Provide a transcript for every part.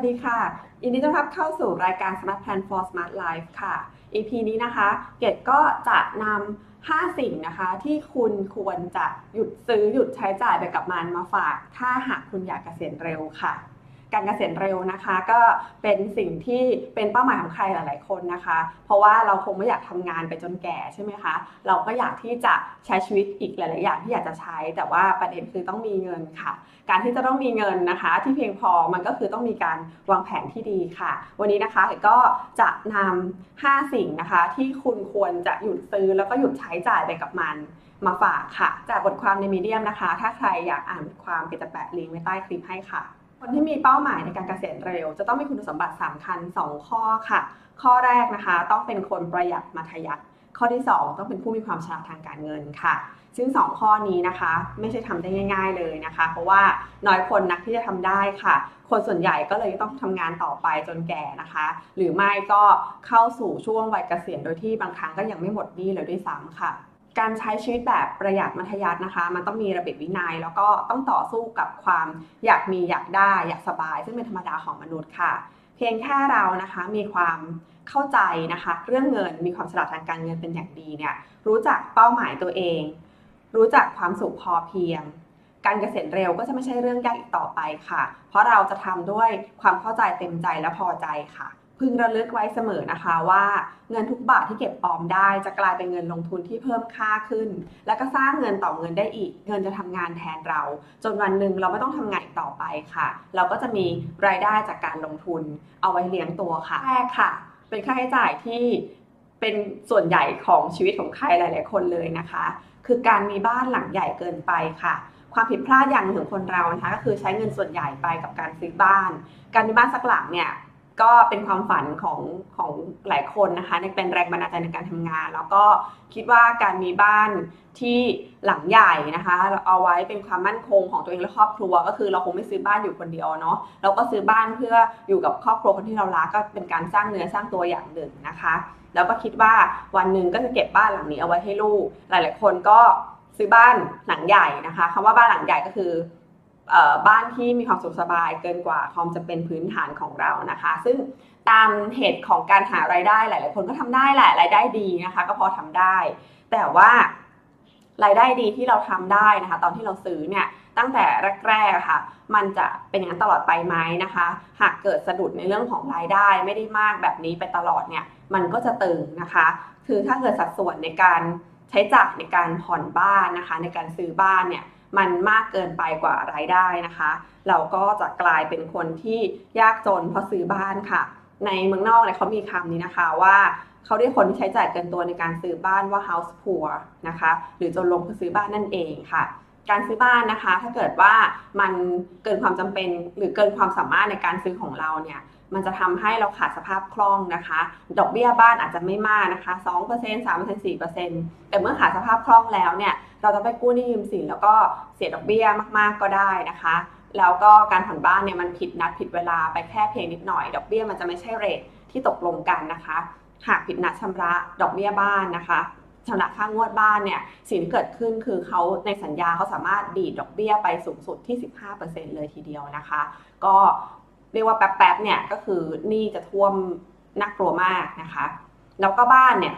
วัสดีค่ะยินดีต้อนรับเข้าสู่รายการ Smart Plan for Smart Life ค่ะ EP นี้นะคะ เกดก็จะนำ5 สิ่งนะคะ ที่คุณควรจะหยุดซื้อหยุดใช้จ่ายไปกับมันมาฝาก ถ้าหากคุณอยากเกษียณเร็วค่ะ การเกษียณเร็วนะคะ ก็เป็นสิ่งที่เป็นเป้าหมายของใครหลาย ๆ คนนะคะ เพราะว่าเราคงไม่อยากทำงานไปจนแก่ใช่ไหมคะ เราก็อยากที่จะใช้ชีวิตอีกหลาย ๆ อย่างที่อยากจะใช้ แต่ว่าประเด็นคือต้องมีเงินค่ะ การที่จะต้องมีเงินนะคะ ที่เพียงพอมันก็คือต้องมีการวางแผนที่ดีค่ะ วันนี้นะคะก็จะนำ5สิ่งนะคะที่คุณควรจะหยุดซื้อแล้วก็หยุดใช้จ่ายไปกับมันมาฝากค่ะ จากบทความในมีเดียมนะคะ ถ้าใครอยากอ่านบทความเกดจะแปะลิงก์ไว้ใต้คลิปให้ค่ะ คนที่มีเป้าหมายในการเกษียณเร็ว จะต้องมีคุณสมบัติสำคัญ 2 ข้อค่ะ ข้อแรกนะคะ ต้องเป็นคนประหยัดมัธยัติข้อที่ 2 ต้องเป็นผู้มีความฉลาดทางการเงินค่ะ ซึ่ง 2 ข้อนี้นะคะ ไม่ใช่ทำได้ง่าย ๆเลยนะคะ เพราะว่าน้อยคนนักที่จะทำได้ค่ะ คนส่วนใหญ่ก็เลยต้องทำงานต่อไปจนแก่นะคะ หรือไม่ก็เข้าสู่ช่วงวัยเกษียณโดยที่บางครั้งก็ยังไม่หมดหนี้เลยด้วยซ้ำค่ะ การใช้ชีวิตแบบประหยัดมัธยัตินะคะ มันต้องมีระเบียบวินัย แล้วก็ต้องต่อสู้กับความอยากมีอยากได้อยากสบาย ซึ่งเป็นธรรมดาของมนุษย์ค่ะ เพียงแค่เรานะคะมีความเข้าใจนะคะ เรื่องเงินมีความฉลาดทางการเงินเป็นอย่างดีเนี่ยรู้จักเป้าหมายตัวเอง รู้จักความสุขพอเพียง การเกษียณเร็วก็จะไม่ใช่เรื่องยากอีกต่อไปค่ะ เพราะเราจะทำด้วยความเข้าใจเต็มใจและพอใจค่ะ พึงระลึกไว้เสมอนะคะว่าเงินทุกบาทที่เก็บออมได้ จะกลายเป็นเงินลงทุนที่เพิ่มค่าขึ้น แล้วก็สร้างเงินต่อเงินได้อีก เงินจะทำงานแทนเรา จนวันหนึ่งเราไม่ต้องทำงานต่อไปค่ะ เราก็จะมีรายได้จากการลงทุนเอาไว้เลี้ยงตัวค่ะแรกค่ะ เป็นค่าใช้จ่ายที่เป็นส่วนใหญ่ของชีวิตของใครหลาย ๆ คนเลยนะคะ คือการมีบ้านหลังใหญ่เกินไปค่ะความผิดพลาดอย่างหนึ่งของคนเรานะคะก็คือใช้เงินส่วนใหญ่ไปกับการซื้อบ้าน การมีบ้านสักหลังเนี่ย ก็เป็นความฝันของของหลายคนนะคะเป็นแรงบันดาลใจในการทำงาน แล้วก็คิดว่าการมีบ้านที่หลังใหญ่นะคะเอาไว้เป็นความมั่นคงของตัวเองและครอบครัว ก็คือเราคงไม่ซื้อบ้านอยู่คนเดียวเนาะเราก็ซื้อบ้านเพื่ออยู่กับครอบครัวคนที่เรารักก็เป็นการสร้างเนื้อสร้างตัวอย่างหนึ่งนะคะ แล้วก็คิดว่าวันหนึ่งก็จะเก็บบ้านหลังนี้เอาไว้ให้ลูก หลาย ๆ คนก็ซื้อบ้านหลังใหญ่นะคะคำว่าบ้านหลังใหญ่ก็คือ บ้านที่มีความสุขสบายเกินกว่าความจะเป็นพื้นฐานของเรานะคะ ซึ่งตามเหตุของการหารายได้หลาย ๆ คนก็ทำได้แหละรายได้ดีนะคะ ก็พอทำได้ แต่ว่ารายได้ดีที่เราทำได้นะคะ ตอนที่เราซื้อเนี่ยตั้งแต่แรกๆค่ะ มันจะเป็นอย่างนั้นตลอดไปไหมนะคะ หากเกิดสะดุดในเรื่องของรายได้ไม่ได้มากแบบนี้ไปตลอดเนี่ยมันก็จะตึงนะคะ คือถ้าเกิดสัดส่วนในการใช้จ่ายในการผ่อนบ้านนะคะ ในการซื้อบ้านเนี่ย มันมากเกินไปกว่ารายได้นะคะ เราก็จะกลายเป็นคนที่ยากจนเพราะซื้อบ้านค่ะ ในเมืองนอกเนี่ยเขามีคำนี้นะคะว่าเขาเรียกคนที่ใช้จ่ายเกินตัวในการซื้อบ้านว่า house poor นะคะ หรือจนลงเพื่อซื้อบ้านนั่นเองค่ะ การซื้อบ้านนะคะ ถ้าเกิดว่ามันเกินความจำเป็นหรือเกินความสามารถในการซื้อของเราเนี่ย มันจะทำให้เราขาดสภาพคล่องนะคะ ดอกเบี้ยบ้านอาจจะไม่มากนะคะ2% 3% 4%แต่เมื่อขาดสภาพคล่องแล้วเนี่ย เราจะไปกู้หนี้ยืมสินแล้วก็เสียดอกเบี้ยมากๆก็ได้นะคะ แล้วก็การผ่อนบ้านเนี่ยมันผิดนัดผิดเวลาไปแค่เพียงนิดหน่อย ดอกเบี้ยมันจะไม่ใช่เรทที่ตกลงกันนะคะ หากผิดนัดชำระดอกเบี้ยบ้านนะคะชำระค่างวดบ้านเนี่ยสิ่งที่เกิดขึ้นคือเขาในสัญญาเขาสามารถดีดดอกเบี้ยไปสูงสุดที่ 15%เลยทีเดียวนะคะ ก็เรียกว่าแป๊บๆเนี่ยก็คือหนี้จะท่วมน่ากลัวมากนะคะ แล้วก็บ้านเนี่ย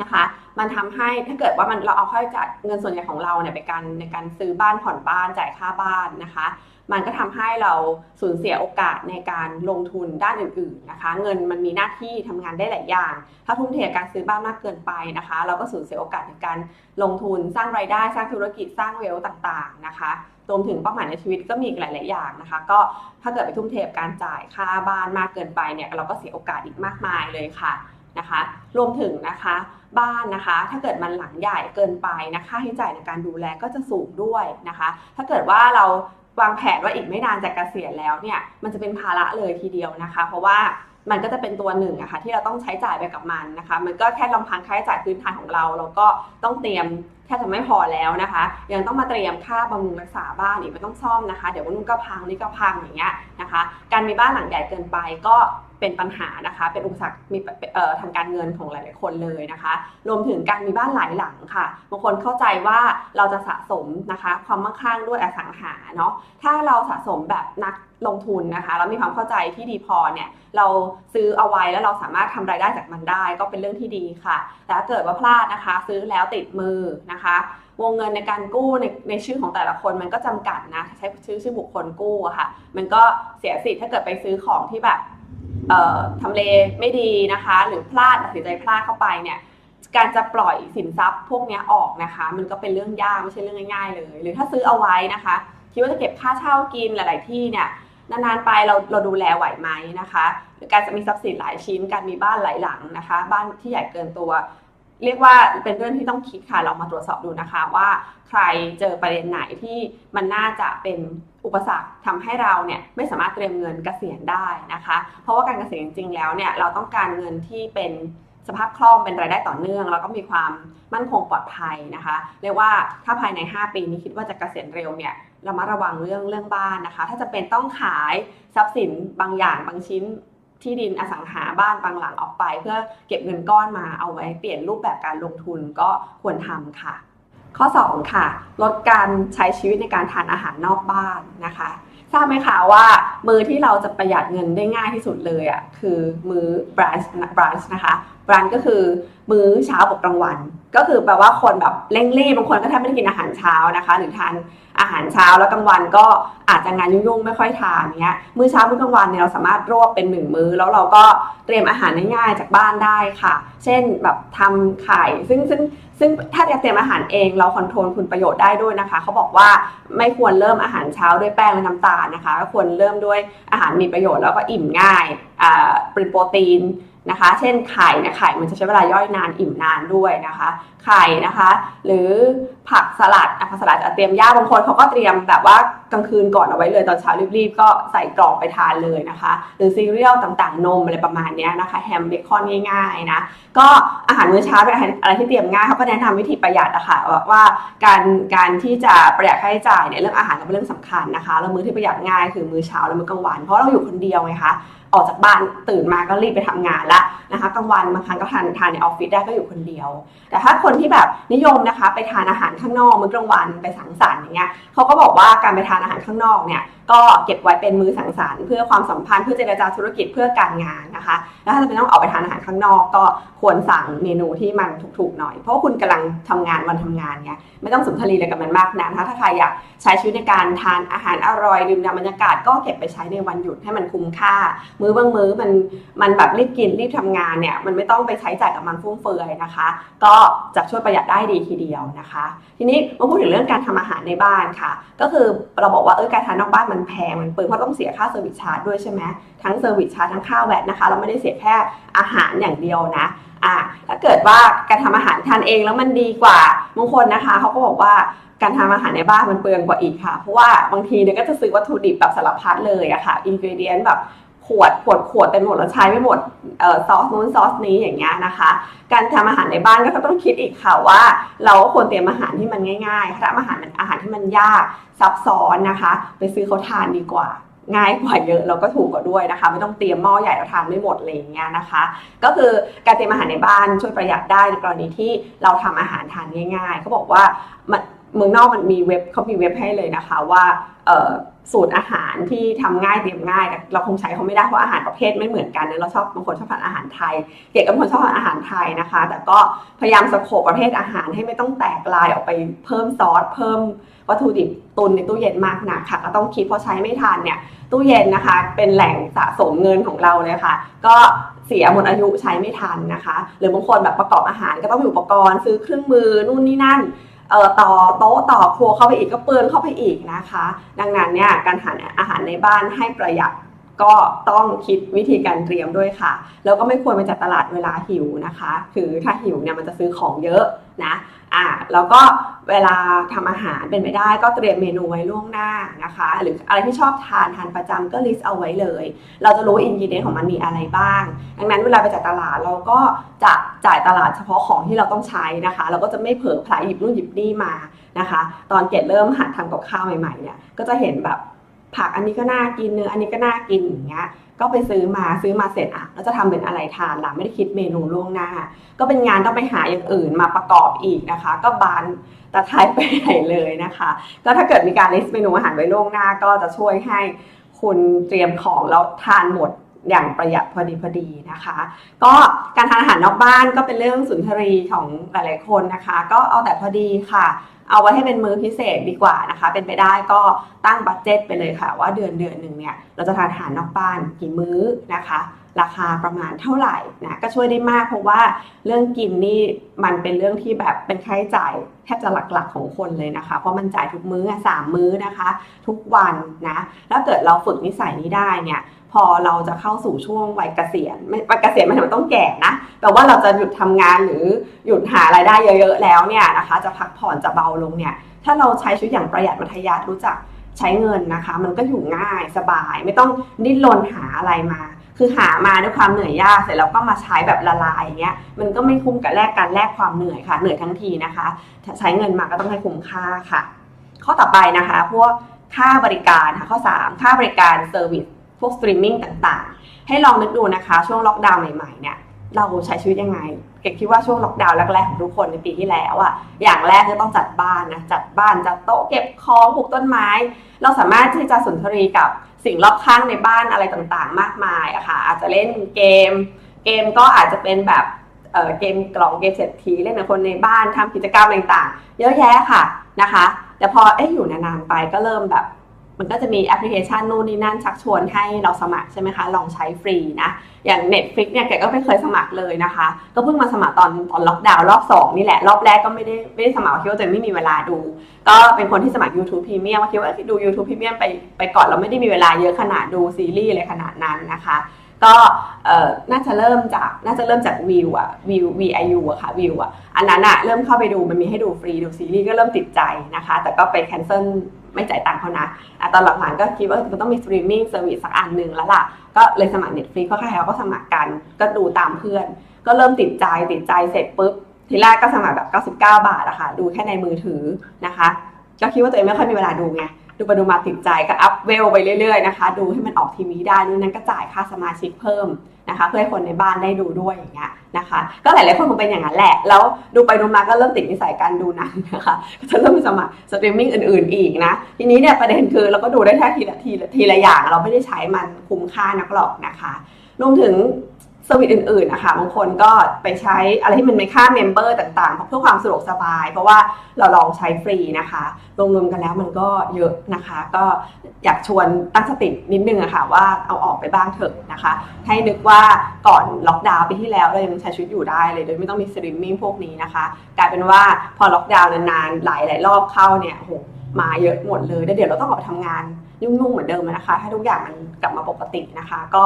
นะคะ มันทำให้ถ้าเกิดว่ามันเราเอาค่าใช้จ่ายเงินส่วนใหญ่ของเราเนี่ยไปการในการซื้อบ้านผ่อนบ้านจ่ายค่าบ้านนะคะ มันก็ทำให้เราสูญเสียโอกาสในการลงทุนด้านอื่นๆนะคะ เงินมันมีหน้าที่ทำงานได้หลายอย่าง ถ้าทุ่มเทการซื้อบ้านมากเกินไปนะคะ เราก็สูญเสียโอกาสในการลงทุนสร้างรายได้ สร้างธุรกิจสร้างเวลต่างๆนะคะรวมถึงเป้าหมายในชีวิตก็มีหลาย ๆ อย่างนะคะ ก็ถ้าเกิดไปทุ่มเทการจ่ายค่าบ้านมากเกินไปเนี่ยเราก็เสียโอกาสอีกมากมายเลยค่ะ นะคะ รวมถึงนะคะบ้านนะคะ ถ้าเกิดมันหลังใหญ่เกินไปนะคะค่าใช้จ่ายในการดูแลก็จะสูงด้วยนะคะ ถ้าเกิดว่าเราวางแผนว่าอีกไม่นานจะกะเกษียณแล้วเนี่ยมันจะเป็นภาระเลยทีเดียวนะคะ เพราะว่ามันก็จะเป็นตัวหนึ่งอะคะ่ะที่เราต้องใช้จ่ายไปกับมันนะคะ มันก็แค่ลำพังค่าใช้จ่ายพื้นฐานของเรา เราก็ต้องเตรียม แทบจะไม่พอแล้วนะคะ ยังต้องมาเตรียมค่าบำรุงรักษาบ้านอีกไม่ต้องซ่อมนะคะ เดี๋ยววันนู้นก็พังนี่ก็พังอย่างเงี้ยนะคะ การมีบ้านหลังใหญ่เกินไปก็เป็นปัญหานะคะ เป็นอุปสรรคมีทางการเงินของหลาย ๆ คนเลยนะคะ รวมถึงการมีบ้านหลายหลังค่ะ บางคนเข้าใจว่าเราจะสะสมนะคะ ความมั่งคั่งด้วยอสังหาเนาะ ถ้าเราสะสมแบบนักลงทุนนะคะแล้วมีความเข้าใจที่ดีพอเนี่ย เราซื้อเอาไว้แล้วเราสามารถทำรายได้จากมันได้ ก็เป็นเรื่องที่ดีค่ะ แต่ถ้าเกิดว่าพลาดนะคะ ซื้อแล้วติดมือนะคะวงเงินในการกู้ในในชื่อของแต่ละคนมันก็จำกัดนะ ใช้ชื่อชื่อบุคคลกู้อะค่ะ มันก็เสียสิทธิ์ถ้าเกิดไปซื้อของที่แบบทำเลไม่ดีนะคะ หรือพลาดตัดสินใจพลาดเข้าไปเนี่ยการจะปล่อยสินทรัพย์พวกนี้ออกนะคะ มันก็เป็นเรื่องยากไม่ใช่เรื่องง่ายๆเลย หรือถ้าซื้อเอาไว้นะคะคิดว่าจะเก็บค่าเช่ากินหลาย ๆ ที่เนี่ยนานๆไปเราเราดูแลไหวไหมนะคะ หรือการจะมีทรัพย์สินหลายชิ้น การมีบ้านหลายหลังนะคะ บ้านที่ใหญ่เกินตัว เรียกว่าเป็นเรื่องที่ต้องคิดค่ะ เรามาตรวจสอบดูนะคะว่าใครเจอประเด็นไหนที่มันน่าจะเป็นอุปสรรคทำให้เราเนี่ยไม่สามารถเตรียมเงินเกษียณได้นะคะ เพราะว่าการเกษียณจริงๆแล้วเนี่ยเราต้องการเงินที่เป็นสภาพคล่องเป็นรายได้ต่อเนื่อง แล้วก็มีความมั่นคงปลอดภัยนะคะ เรียกว่าถ้าภายใน 5 ปีนี้คิดว่าจะเกษียณเร็วเนี่ยเรามาระวังเรื่องเรื่องบ้านนะคะ ถ้าจะเป็นต้องขายทรัพย์สินบางอย่างบางชิ้น ที่ดินอสังหาบ้านบางหลังออกไป เพื่อเก็บเงินก้อนมาเอาไว้เปลี่ยนรูปแบบการลงทุนก็ควรทำค่ะ ข้อ 2 ค่ะ ลดการใช้ชีวิตในการทานอาหารนอกบ้านนะคะทราบไหมคะว่ามือที่เราจะประหยัดเงินได้ง่ายที่สุดเลยอะคือมือบรันช์บรันช์นะคะ รันก็คือมื้อเช้ากับกลางวัน ก็คือแปลว่าคนแบบเร่งรีบบางคนก็แทบไม่ได้กินอาหารเช้านะคะ หรือทานอาหารเช้าแล้วกลางวันก็อาจจะงานยุ่งๆไม่ค่อยทานเนี้ยมื้อเช้ามื้อกลางวันเนี่ยเราสามารถรวบเป็นหนึ่งมื้อ แล้วเราก็เตรียมอาหารง่ายๆจากบ้านได้ค่ะ เช่นแบบทำไข่ซึ่งซึ่งซึ่งถ้าจะเตรียมอาหารเองเรา control คุณประโยชน์ได้ด้วยนะคะเขาบอกว่าไม่ควรเริ่มอาหารเช้าด้วยแป้งและน้ำตาลนะคะก็ควรเริ่มด้วยอาหารมีประโยชน์แล้วก็อิ่มง่ายอ่าเป็นโปรตีน นะคะ เช่นไข่นะไข่มันจะใช้เวลาย่อยนานอิ่มนานด้วยนะคะ ไข่นะคะ หรือผักสลัดผักสลัดจะเตรียมยากบางคนเขาก็เตรียมแบบว่ากลางคืนก่อนเอาไว้เลยตอนเช้ารีบๆ ก็ใส่กล่องไปทานเลยนะคะ หรือซีเรียลต่างๆ นมอะไรประมาณนี้นะคะ แฮมเบคอนง่ายๆนะก็อาหารมื้อเช้าเป็นอะไรที่เตรียมง่ายเขาก็แนะนำวิธีประหยัดอะคะ่ะว่าการการที่จะประหยัดค่าใช้จ่ายเนี่ยเรื่องอาหารก็เป็นเรื่องสำคัญนะคะ แล้วมื้อที่ประหยัดง่ายคือมื้อเช้าและมื้อกลางวันเพราะเราอยู่คนเดียวไงคะออกจากบ้านตื่นมาก็รีบไปทำงานละนะคะกลางวันบางครั้งก็ทานทานในออฟฟิศได้ก็อยู่คนเดียว แต่ถ้าคนที่แบบนิยมนะคะ ไปทานอาหารข้างนอกมื้อกลางวันไปสังสรรค์อย่างเงี้ยเขาก็บอกว่าการไปทานอาหารข้างนอกเนี่ยก็เก็บไว้เป็นมือสังสรรค์เพื่อความสัมพันธ์เพื่อเจรจาธุรกิจเพื่อการงานนะคะแล้วถ้าจะเป็นต้องออกไปทานอาหารข้างนอก ก็ควรสั่งเมนูที่มันถูกๆหน่อย เพราะคุณกำลังทำงานวันทำงานไงไม่ต้องสุนทรีย์อะไรกับมันมากนะถ้าใครอยากใช้ชีวิตในการทานอาหารอร่อยดื่มด่ำบรรยากาศก็เก็บไปใช้ในวันหยุดให้มันคุ้มค่า มื้อบางมื้อมันมันแบบรีบกินรีบทำงานเนี่ยมันไม่ต้องไปใช้จ่ายกับมันฟุ่มเฟือยนะคะ ก็จะช่วยประหยัดได้ดีทีเดียวนะคะ ทีนี้มาพูดถึงเรื่องการทำอาหารในบ้านค่ะ ก็คือเราบอกว่าเออการทานนอกบ้านมันแพงมันเปลืองเพราะต้องเสียค่า service charge ด้วยใช่ไหมทั้ง service charge ทั้งค่า VAT นะคะ เราไม่ได้เสียแค่อาหารอย่างเดียวนะอะถ้าเกิดว่าการทำอาหารทานเองแล้วมันดีกว่าบางคนนะคะเขาก็บอกว่าการทำอาหารในบ้านมันเปลืองกว่าอีกค่ะ เพราะว่าบางทีเนี่ยก็จะซื้อวัตถุดิบแบบสารพัดเลยอะค่ะ ingredient แบบ ขวดขวดขวดเต็มหมดแล้วใช้ไม่หมดเอ่อซอสนู้นซอสนี้อย่างเงี้ยนะคะ การทำอาหารในบ้านก็ต้องคิดอีกค่ะว่า เราควรเตรียมอาหารที่มันง่ายๆถ้าอาหารมันอาหารที่มันยากซับซ้อนนะคะ ไปซื้อเขาทานดีกว่าง่ายกว่าเยอะแล้วก็ถูกกว่าด้วยนะคะ ไม่ต้องเตรียมหม้อใหญ่เราทานไม่หมดอะไรอย่างเงี้ยนะคะ ก็คือการเตรียมอาหารในบ้านช่วยประหยัดได้ในกรณีที่เราทำอาหารทานง่าย ๆเขาบอกว่ามัน เมืองนอกมันมีเว็บเขามีเว็บให้เลยนะคะว่าสูตรอาหารที่ทำง่ายเตรียมง่ายเราคงใช้เขาไม่ได้เพราะอาหารประเภทไม่เหมือนกันนะเราชอบบางคนชอบทานอาหารไทยเก๋กับบางคนชอบทานอาหารไทยนะคะ แต่ก็พยายามสโคปประเภทอาหารให้ไม่ต้องแตกลายออกไปเพิ่มซอสเพิ่มวัตถุดิบตุนในตู้เย็นมากนักค่ะก็ต้องคิดเพราะใช้ไม่ทันเนี่ยตู้เย็นนะคะ เป็นแหล่งสะสมเงินของเราเลยค่ะ ก็เสียหมดอายุใช้ไม่ทันนะคะ หรือบางคนแบบประกอบอาหารก็ต้องมีอุปกรณ์ซื้อเครื่องมือนู่นนี่นั่น เอ่อต่อโต๊ะต่อครัวเข้าไปอีกก็เปลืองเข้าไปอีกนะคะ ดังนั้นเนี่ยการหาอาหารในบ้านให้ประหยัด ก็ต้องคิดวิธีการเตรียมด้วยค่ะ แล้วก็ไม่ควรไปจัดตลาดเวลาหิวนะคะ คือถ้าหิวเนี่ยมันจะซื้อของเยอะนะอ่าแล้วก็เวลาทำอาหารเป็นไปได้ก็เตรียมเมนูไว้ล่วงหน้านะคะ หรืออะไรที่ชอบทานทานประจำก็ลิสต์เอาไว้เลย เราจะรู้อินกิเดียนของมันมีอะไรบ้าง ดังนั้นเวลาไปจัดตลาดเราก็จะจ่ายตลาดเฉพาะของที่เราต้องใช้นะคะ เราก็จะไม่เผลอผลายหยิบนู่นหยิบนี่มานะคะ ตอนเกดเริ่มหัดทำกับข้าวใหม่ๆเนี่ยก็จะเห็นแบบ ผักอันนี้ก็น่ากินเนื้ออันนี้ก็น่ากินอย่างเงี้ยก็ไปซื้อมาซื้อมาเสร็จอะแล้วจะทำเป็นอะไรทานล่ะไม่ได้คิดเมนูล่วงหน้า ก็เป็นงานต้องไปหาอย่างอื่นมาประกอบอีกนะคะ ก็บานตะไคร้ไปไหนเลยนะคะก็ถ้าเกิดมีการ list เมนูอาหารไว้ล่วงหน้า ก็จะช่วยให้คุณเตรียมของแล้วทานหมด อย่างประหยัดพอดีพอดีนะคะ ก็การทานอาหารนอกบ้านก็เป็นเรื่องสุนทรีย์ของหลายๆคนนะคะ ก็เอาแต่พอดีค่ะ เอาไว้ให้เป็นมื้อพิเศษดีกว่านะคะ เป็นไปได้ก็ตั้ง budget ไปเลยค่ะ ว่าเดือนเดือนหนึ่งเนี่ยเราจะทานอาหารนอกบ้านกี่มื้อนะคะราคาประมาณเท่าไหร่นะก็ช่วยได้มากเพราะว่าเรื่องกินนี่มันเป็นเรื่องที่แบบเป็นค่าใช้จ่ายแทบจะหลักๆของคนเลยนะคะ เพราะมันจ่ายทุกมื้อสามมื้อนะคะ ทุกวันนะแล้วเกิดเราฝึกนิสัยนี้ได้เนี่ย อเราจะเข้าสู่ช่วงวัยเกษียณไม่วัยเกษียณมันไม่ต้องแก่นะแต่ว่าเราจะหยุดทำงานหรือหยุดหารายได้เยอะ ๆ แล้วเนี่ยนะคะ จะพักผ่อนจะเบาลงเนี่ย ถ้าเราใช้ชีวิตอย่างประหยัดมัธยัสถ์รู้จักใช้เงินนะคะ มันก็อยู่ง่ายสบาย ไม่ต้องดิ้นรนหาอะไรมา คือหามาด้วยความเหนื่อยยากเสร็จแล้วก็มาใช้แบบละลายอย่างเงี้ยมันก็ไม่คุ้มกับแลกการแลกความเหนื่อยค่ะเหนื่อยทั้งทีนะคะใช้เงินมาก็ต้องให้คุ้มค่าค่ะ ข้อต่อไปนะคะพวกค่าบริการค่ะข้อ 3 ค่าบริการ service พวกสตรีมมิ่งต่างๆ ให้ลองนึกดูนะคะ ช่วงล็อกดาวน์ใหม่ๆเนี่ยเราใช้ชีวิตยังไง ก็คิดว่าช่วงล็อกดาวน์แรกๆของทุกคนในปีที่แล้วอะอย่างแรกคือต้องจัดบ้านนะ จัดบ้านจัดโต๊ะเก็บของปลูกต้นไม้ เราสามารถที่จะสนทรีกับสิ่งรอบข้างในบ้านอะไรต่างๆ มากมายอะค่ะ อาจจะเล่นเกม เกมก็อาจจะเป็นแบบเกมกล่องเกมเศรษฐีเล่นกับคนในบ้านทำกิจกรรมต่างๆ เยอะแยะค่ะนะคะ แต่พอเอ๊ะอยู่นานๆไปก็เริ่มแบบ มันก็จะมีแอปพลิเคชันนู่นนี่นั่นชักชวนให้เราสมัครใช่ไหมคะ ลองใช้ฟรีนะ อย่าง Netflix เนี่ยแกก็ไม่เคยสมัครเลยนะคะ ก็เพิ่งมาสมัครตอนตอนล็อกดาวน์รอบ 2 นี่แหละ รอบแรกก็ไม่ได้ไม่ได้สมัครคิดว่าจะไม่มีเวลาดู ก็เป็นคนที่สมัคร YouTube Premium คิดว่าดู YouTube Premium ไปไปก่อนเราไม่ได้มีเวลาเยอะขนาดดูซีรีส์อะไรขนาดนั้นนะคะ ก็น่าจะเริ่มจากน่าจะเริ่มจากวิวอะวิว VIU อะค่ะวิวอะอันนั้นอะเริ่มเข้าไปดูมันมีให้ดูฟรีดูซีรีส์ก็เริ่มติดใจนะคะ แต่ก็ไป cancel ไม่จ่ายตังค์เขานะอะตอนหลังๆก็คิดว่ามันต้องมี streaming service สักอันหนึ่งแล้วล่ะ ก็เลยสมัคร Netflix เขาใครเขาก็สมัครกันก็ดูตามเพื่อน ก็เริ่มติดใจติดใจเสร็จปุ๊บทีแรกก็สมัครแบบ 99 บาทอะค่ะดูแค่ในมือถือนะคะก็คิดว่าตัวเองไม่ค่อยมีเวลาดูไง ดูไปดูมาติดใจก็ up level ไปเรื่อยๆนะคะดูให้มันออกทีวีได้นู่นนั่นก็จ่ายค่าสมาชิกเพิ่มนะคะ เพื่อให้คนในบ้านได้ดูด้วยอย่างเงี้ยนะคะ ก็หลายๆคนคงเป็นอย่างนั้นแหละ แล้วดูไปดูมาก็เริ่มติดนิสัยการดูหนังนะคะก็จะเริ่มสมัครสตรีมมิ่งอื่นๆอีกนะ ทีนี้เนี่ยประเด็นคือเราก็ดูได้แค่ทีละทีละทีละอย่างเราไม่ได้ใช้มันคุ้มค่านักหรอกนะคะรวมถึง สวิตอื่นๆนะคะบางคนก็ไปใช้อะไรที่มันเป็นค่า member ต่างๆ เพื่อความสะดวกสบาย เพราะว่าเราลองใช้ฟรีนะคะรวมๆกันแล้วมันก็เยอะนะคะ ก็อยากชวนตั้งสตินิดนึงอะค่ะว่าเอาออกไปบ้างเถอะนะคะ ให้นึกว่าก่อนล็อกดาวน์ปีที่แล้วเรายังใช้ชีวิตอยู่ได้เลย โดยไม่ต้องมีสตรีมมิ่งพวกนี้นะคะ กลายเป็นว่าพอล็อกดาวน์นานๆหลายๆรอบเข้าเนี่ยโหมาเยอะหมดเลยแล้วเดี๋ยวเราต้องออกไปทำงานยุ่งๆเหมือนเดิมนะคะให้ทุกอย่างมันกลับมาปกตินะคะ ก็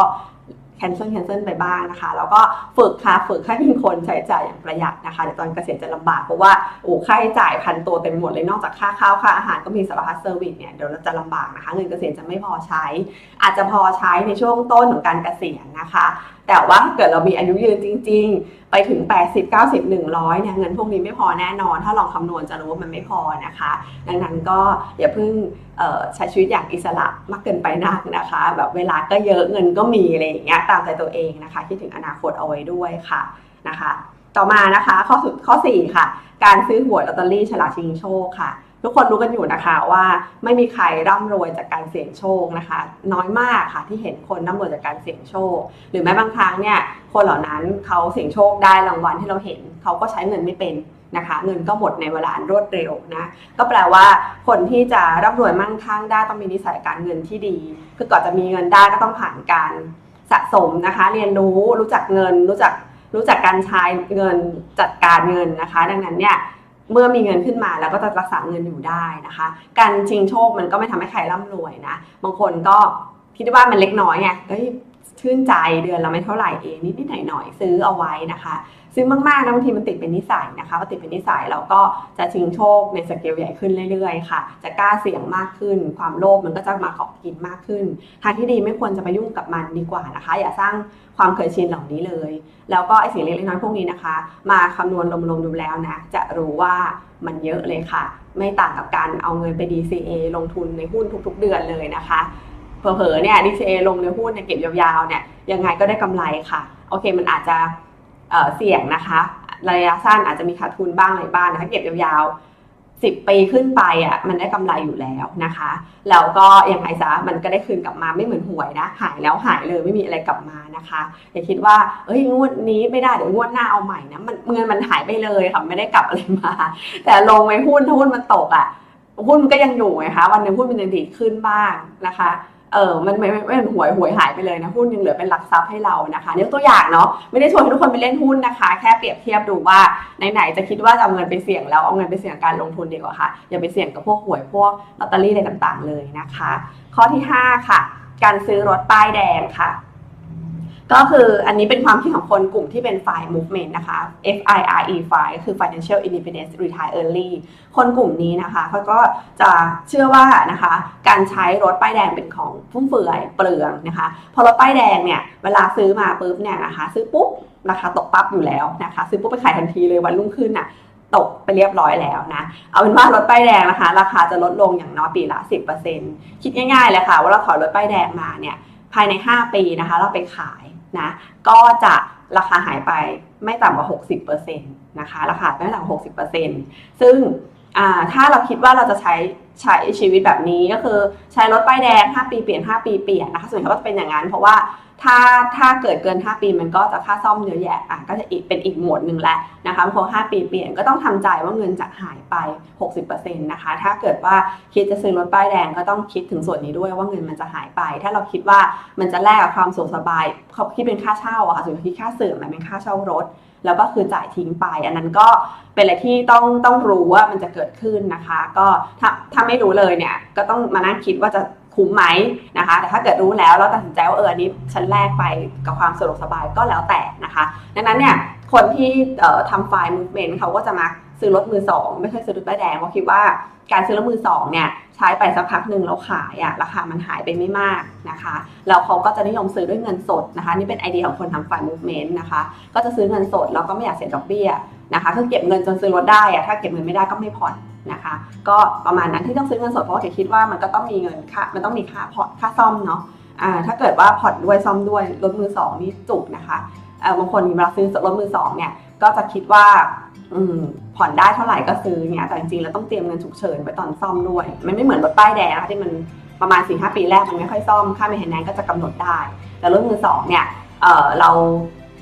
cancel cancel ไปบ้างนะคะ แล้วก็ฝึกค่ะฝึกให้เป็นคนใช้จ่ายอย่างประหยัดนะคะเดี๋ยวตอนเกษียณจะลำบากเพราะว่าโอ้ค่าใช้จ่ายพันตัวเต็มหมดเลยนอกจากค่าข้าวค่าอาหารก็มีสารพัด service เนี่ยเดี๋ยวเราจะลำบากนะคะเงินเกษียณจะไม่พอใช้ อาจจะพอใช้ในช่วงต้นของการเกษียณนะคะ แต่ว่าถ้าเกิดเรามีอายุยืนจริง ๆ ไปถึง 80 90 100เนี่ยเงินพวกนี้ไม่พอแน่นอน ถ้าลองคำนวณจะรู้ว่ามันไม่พอนะคะ ดังนั้นก็อย่าเพิ่งใช้ชีวิตอย่างอิสระมากเกินไปนักนะคะ แบบเวลาก็เยอะเงินก็มีอะไรอย่างเงี้ยตามใจตัวเองนะคะคิดถึงอนาคตเอาไว้ด้วยค่ะนะคะ ต่อมานะคะข้อสุดข้อ 4 ค่ะ การซื้อหวยลอตเตอรี่ฉลากชิงโชคค่ะ ทุกคนรู้กันอยู่นะคะว่าไม่มีใครร่ำรวยจากการเสี่ยงโชคนะคะ น้อยมากค่ะที่เห็นคนร่ำรวยจากการเสี่ยงโชค หรือแม้บางครั้งเนี่ยคนเหล่านั้นเขาเสี่ยงโชคได้รางวัลที่เราเห็นเขาก็ใช้เงินไม่เป็นนะคะเงินก็หมดในเวลารวดเร็วนะก็แปลว่าคนที่จะร่ำรวยมั่งคั่งได้ต้องมีนิสัยการเงินที่ดี คือก่อนจะมีเงินได้ก็ต้องผ่านการ สะสมนะคะ เรียนรู้รู้จักเงิน รู้จักรู้จักการใช้เงินจัดการเงินนะคะ ดังนั้นเนี่ยเมื่อมีเงินขึ้นมาแล้วก็จะรักษาเงินอยู่ได้นะคะ การชิงโชคมันก็ไม่ทำให้ใครร่ำรวยนะบางคนก็คิดว่ามันเล็กน้อยไงเอ้ยชื่นใจเดือนละไม่เท่าไหร่เองนิดๆหน่อยๆซื้อเอาไว้นะคะ ซึ่งมากๆนะบางทีมันติดเป็นนิสัยนะคะพอติดเป็นนิสัยเราก็จะชิงโชคในสเกลใหญ่ขึ้นเรื่อยๆค่ะ จะกล้าเสี่ยงมากขึ้น ความโลภมันก็จะมาเกาะกินมากขึ้น ทางที่ดีไม่ควรจะไปยุ่งกับมันดีกว่านะคะ อย่าสร้างความเคยชินเหล่านี้เลย แล้วก็ไอ้สิ่งเล็กๆน้อยๆพวกนี้นะคะ มาคำนวณรวมๆดูแล้วนะจะรู้ว่ามันเยอะเลยค่ะ ไม่ต่างกับการเอาเงินไป DCA ลงทุนในหุ้นทุก ๆ เดือนเลยนะคะเผลอๆเนี่ย DCA ลงในหุ้นเนี่ยเก็บยาวๆเนี่ยยังไงก็ได้กำไรค่ะ โอเคมันอาจจะ เสี่ยงนะคะระยะสั้นอาจจะมีขาดทุนบ้างอะไรบ้างนะคะเก็บยาวๆ10ปีขึ้นไปอะมันได้กำไรอยู่แล้วนะคะแล้วก็อยังไงซะมันก็ได้คืนกลับมาไม่เหมือนหวยนะ หายแล้วหายเลยไม่มีอะไรกลับมานะคะอย่าคิดว่าเอ้ยงวดนี้ไม่ได้เดี๋ยวงวดหน้าเอาใหม่นะมันเงินมันหายไปเลยค่ะไม่ได้กลับอะไรมา แต่ลงไปหุ้นถ้าหุ้นมันตกอะหุ้นมันก็ยังอยู่ไงคะวันหนึ่งหุ้นมันยังดีขึ้นบ้างนะคะ เออมันไม่ไม่ไม่หวยหวยหายไปเลยนะหุ้นยังเหลือเป็นหลักทรัพย์ให้เรานะคะนี่ตัวอย่างเนาะไม่ได้ชวนให้ทุกคนไปเล่นหุ้นนะคะ แค่เปรียบเทียบดูว่าไหนๆจะคิดว่าจะเอาเงินไปเสี่ยงแล้วเอาเงินไปเสี่ยงการลงทุนดีกว่าค่ะอย่าไปเสี่ยงกับพวกหวยพวกลอตเตอรี่อะไรต่างๆ เลยนะคะ ข้อที่ 5 ค่ะ การซื้อรถป้ายแดงค่ะ ก็คืออันนี้เป็นความคิดของคนกลุ่มที่เป็นฝ่าย movement นะคะ FIRE ฝ่ายก็คือ financial independence retire early คนกลุ่มนี้นะคะเขาก็จะเชื่อว่านะคะการใช้รถป้ายแดงเป็นของฟุ่มเฟือยเปลืองนะคะพอรถป้ายแดงเนี่ยเวลาซื้อมาปุ๊บเนี่ยนะคะซื้อปุ๊บราคาตกปั๊บอยู่แล้วนะคะซื้อปุ๊บไปขายทันทีเลยวันรุ่งขึ้นน่ะตกไปเรียบร้อยแล้วนะ เอาเป็นว่ารถป้ายแดงนะคะ ราคาจะลดลงอย่างน้อยปีละ 10%คิดง่ายๆเลยค่ะ ว่าเราถอยรถป้ายแดงมาเนี่ยภายใน 5 ปีนะคะ เราไปขาย นะก็จะราคาหายไปไม่ต่ำกว่า 60%นะคะราคาไม่ต่ำกว่า 60%ซึ่งถ้าเราคิดว่าเราจะใช้ ใช้ชีวิตแบบนี้ก็คือใช้รถป้ายแดง 5 ปีเปลี่ยน 5 ปีเปลี่ยนนะคะส่วนใหญ่ก็จะเป็นอย่างนั้นเพราะว่าถ้าถ้าเกิดเกิน 5 ปีมันก็จะค่าซ่อมเยอะแยะอะก็จะอีกเป็นอีกหมวดหนึ่งแหละนะคะพอ5ปีเปลี่ยนก็ต้องทำใจว่าเงินจะหายไป 60%นะคะถ้าเกิดว่าคิดจะซื้อรถป้ายแดงก็ต้องคิดถึงส่วนนี้ด้วยว่าเงินมันจะหายไป ถ้าเราคิดว่ามันจะแลกกับความสุขสบายเขาคิดเป็นค่าเช่าอะค่ะส่วนที่ค่าเสื่อมมันเป็นค่าเช่ารถแล้วก็คือจ่ายทิ้งไป อันนั้นก็เป็นอะไรที่ต้องต้องรู้ว่ามันจะเกิดขึ้นนะคะ ก็ถ้าถ้าไม่รู้เลยเนี่ยก็ต้องมานั่งคิดว่าจะคุ้มไหมนะคะ แต่ถ้าเกิดรู้แล้วเราตัดสินใจว่าเอออันนี้ฉันแลกไปกับความสะดวกสบายก็แล้วแต่นะคะ ดังนั้นเนี่ยคนที่ทำไฟล์ movement เขาก็จะมาซื้อรถมือสองไม่ใช่ซื้อรถป้ายแดงเพราะคิดว่าการซื้อรถมือสองเนี่ยใช้ไปสักพักหนึ่งแล้วขายอะราคามันหายไปไม่มากนะคะแล้วเขาก็จะนิยมซื้อด้วยเงินสดนะคะ นี่เป็นไอเดียของคนทำไฟล์ movement นะคะ ก็จะซื้อเงินสดแล้วก็ไม่อยากเสียดอกเบี้ยนะคะคือเก็บเงินจนซื้อรถได้อะถ้าเก็บเงินไม่ได้ก็ไม่ผ่อน นะคะ ก็ประมาณนั้นที่ต้องซื้อเงินสดเพราะว่าคิดว่ามันก็ต้องมีเงินค่ามันต้องมีค่าพอค่าซ่อมเนาะอ่าถ้าเกิดว่าผ่อนด้วยซ่อมด้วยรถมือสองนี่จุกนะคะเออบางคนเวลาซื้อรถมือสองเนี่ยก็จะคิดว่าผ่อนได้เท่าไหร่ก็ซื้อเนี่ยแต่จริงๆแล้วต้องเตรียมเงินฉุกเฉินไว้ตอนซ่อมด้วย มันไม่เหมือนรถป้ายแดงนะคะที่มันประมาณ4ีหปีแรกมันไม่ค่อยซ่อมค่าไม่เห็นแนนก็จะกำหนดได้ แต่รถมือสองเนี่ยเเรา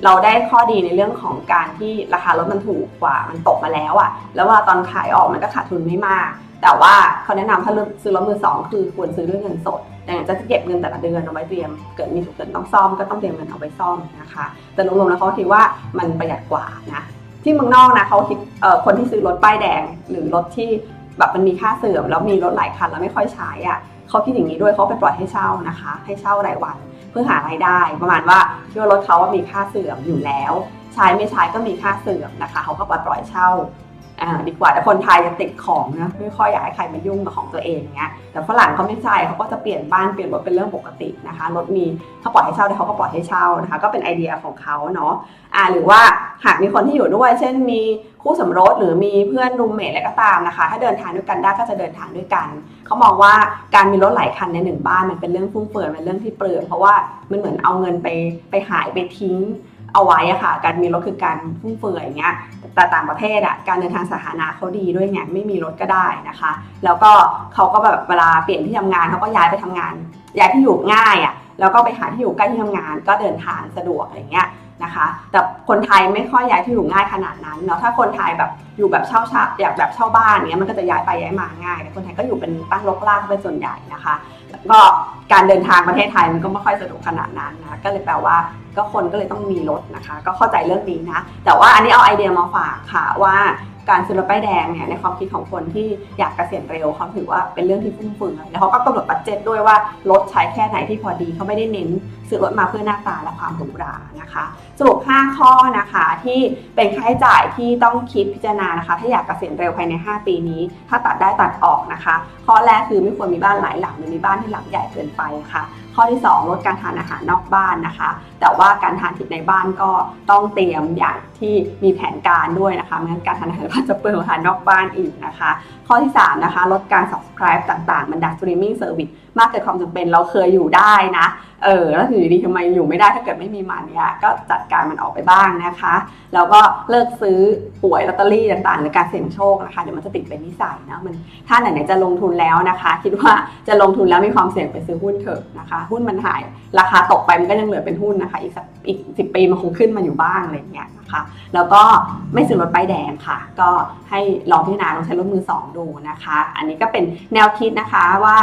เราได้ข้อดีในเรื่องของการที่ราคารถมันถูกกว่ามันตกมาแล้วอะแล้วว่าตอนขายออกมันก็ขาดทุนไม่มาก แต่ว่าเขาแนะนำถ้าซื้อรถมือสองคือควรซื้อด้วยเงินสดแต่จะเก็บเงินแต่ละเดือนเอาไว้เตรียมเกิดมีฉุกเฉินต้องซ่อมก็ต้องเตรียมเงินเอาไว้ซ่อมนะคะแต่รวมๆแล้วเขาคิดว่ามันประหยัดกว่านะที่เมืองนอกนะเขาคิดคนที่ซื้อรถป้ายแดง หรือรถที่แบบมันมีค่าเสื่อมแล้วมีรถหลายคันแล้วไม่ค่อยใช้อะเขาคิดอย่างนี้ด้วยเขาไปปล่อยให้เช่านะคะ ให้เช่ารายวัน เพื่อหารายได้ ประมาณว่าคิดว่ารถเขาว่ามีค่าเสื่อมอยู่แล้ว ใช้ไม่ใช้ก็มีค่าเสื่อมนะคะเขาก็ปล่อยเช่า ดีกว่าแต่คนไทยจะติดของนะไม่ค่อยอยากให้ใครมายุ่งกับของตัวเองเงี้ยแต่ฝรั่งเขาไม่ใช่เขาก็จะเปลี่ยนบ้านเปลี่ยนรถเป็นเรื่องปกตินะคะรถมีเขาปล่อยให้เช่าเขาก็ปล่อยให้เช่านะคะก็เป็นไอเดียของเขาเนาะอ่าหรือว่าหากมีคนที่อยู่ด้วย เช่นมีคู่สมรสหรือมีเพื่อนรูมเมทอะไรก็ตามนะคะ ถ้าเดินทางด้วยกันได้ก็จะเดินทางด้วยกัน เขามองว่าการมีรถหลายคันในหนึ่งบ้านมันเป็นเรื่องฟุ่มเฟือยเป็นเรื่องที่เปลืองเพราะว่ามันเหมือนเอาเงินไปไปหายไปทิ้ง เอาไว้อะค่ะ การมีรถคือการฟุ่มเฟือยอย่างเงี้ยแต่ต่างประเทศอะการเดินทางสาธารณะเขาดีด้วยไงไม่มีรถก็ได้นะคะ แล้วก็เขาก็แบบเวลาเปลี่ยนที่ทำงานเขาก็ย้ายไปทำงานย้ายที่อยู่ง่ายอะแล้วก็ไปหาที่อยู่ใกล้ที่ทำงานก็เดินทางสะดวกอะไรเงี้ย นะคะ แต่คนไทยไม่ค่อยย้ายที่อยู่ง่ายขนาดนั้นเนาะถ้าคนไทยแบบอยู่แบบเช่าชาอยากแบบเช่าบ้านเนี้ยมันก็จะย้ายไปย้ายมาง่ายแต่คนไทยก็อยู่เป็นตั้งรกรากเป็นส่วนใหญ่นะคะก็การเดินทางประเทศไทยมันก็ไม่ค่อยสะดวกขนาดนั้นนะก็เลยแปลว่าก็คนก็เลยต้องมีรถนะคะ ก็เข้าใจเรื่องนี้นะแต่ว่าอันนี้เอาไอเดียมาฝากค่ะว่าการซื้อรถป้ายแดงเนี่ยในความคิดของคนที่อยากเกษียณเร็วเขาถือว่าเป็นเรื่องที่ฟุ่มเฟือยแล้วเขาก็กำหนดบัตเจ็ตด้วยว่ารถใช้แค่ไหนที่พอดีเขาไม่ได้เน้น ซื้อรถมาเพื่อหน้าตาและความหรูหรานะคะสรุป 5 ข้อนะคะที่เป็นค่าใช้จ่ายที่ต้องคิดพิจารณานะคะ ถ้าอยากเกษียณเร็วภายใน 5 ปีนี้ ถ้าตัดได้ตัดออกนะคะ ข้อแรกคือไม่ควรมีบ้านหลายหลังหรือมีบ้านที่หลังใหญ่เกินไปค่ะ ข้อที่ 2 ลดการทานอาหารนอกบ้านนะคะ แต่ว่าการทานที่ในบ้านก็ต้องเตรียมอย่างที่มีแผนการด้วยนะคะไม่งั้นการทานอาหารก็จะเปลืองอาหารนอกบ้านอีกนะคะ ข้อที่ 3 นะคะ ลดการ subscribe ต่างๆบรรดา streaming service มากเกิดความจำเป็นเราเคยอยู่ได้นะ เออ แล้วถึงอยู่ดีทำไมอยู่ไม่ได้ถ้าเกิดไม่มีมันเนี่ยก็จัดการมันออกไปบ้างนะคะ แล้วก็เลิกซื้อหวยลอตเตอรี่ต่างๆ หรือการเสี่ยงโชคนะคะเดี๋ยวมันจะติดเป็นนิสัยนะมันถ้าไหนๆจะลงทุนแล้วนะคะ คิดว่าจะลงทุนแล้วมีความเสี่ยงไปซื้อหุ้นเถอะนะคะ หุ้นมันหายราคาตกไปมันก็ยังเหลือเป็นหุ้นนะคะ อีกสักอีกสิปีมันคงขึ้นมาอยู่บ้างอะไรเงี้ยนะคะแล้วก็ไม่ซื้อรถป้ายแดงค่ะ ก็ให้ลองพิจารณาลองใช้รถมือสองดูนะคะ อันนี้ก็เป็นแนวคิดนะคะว่า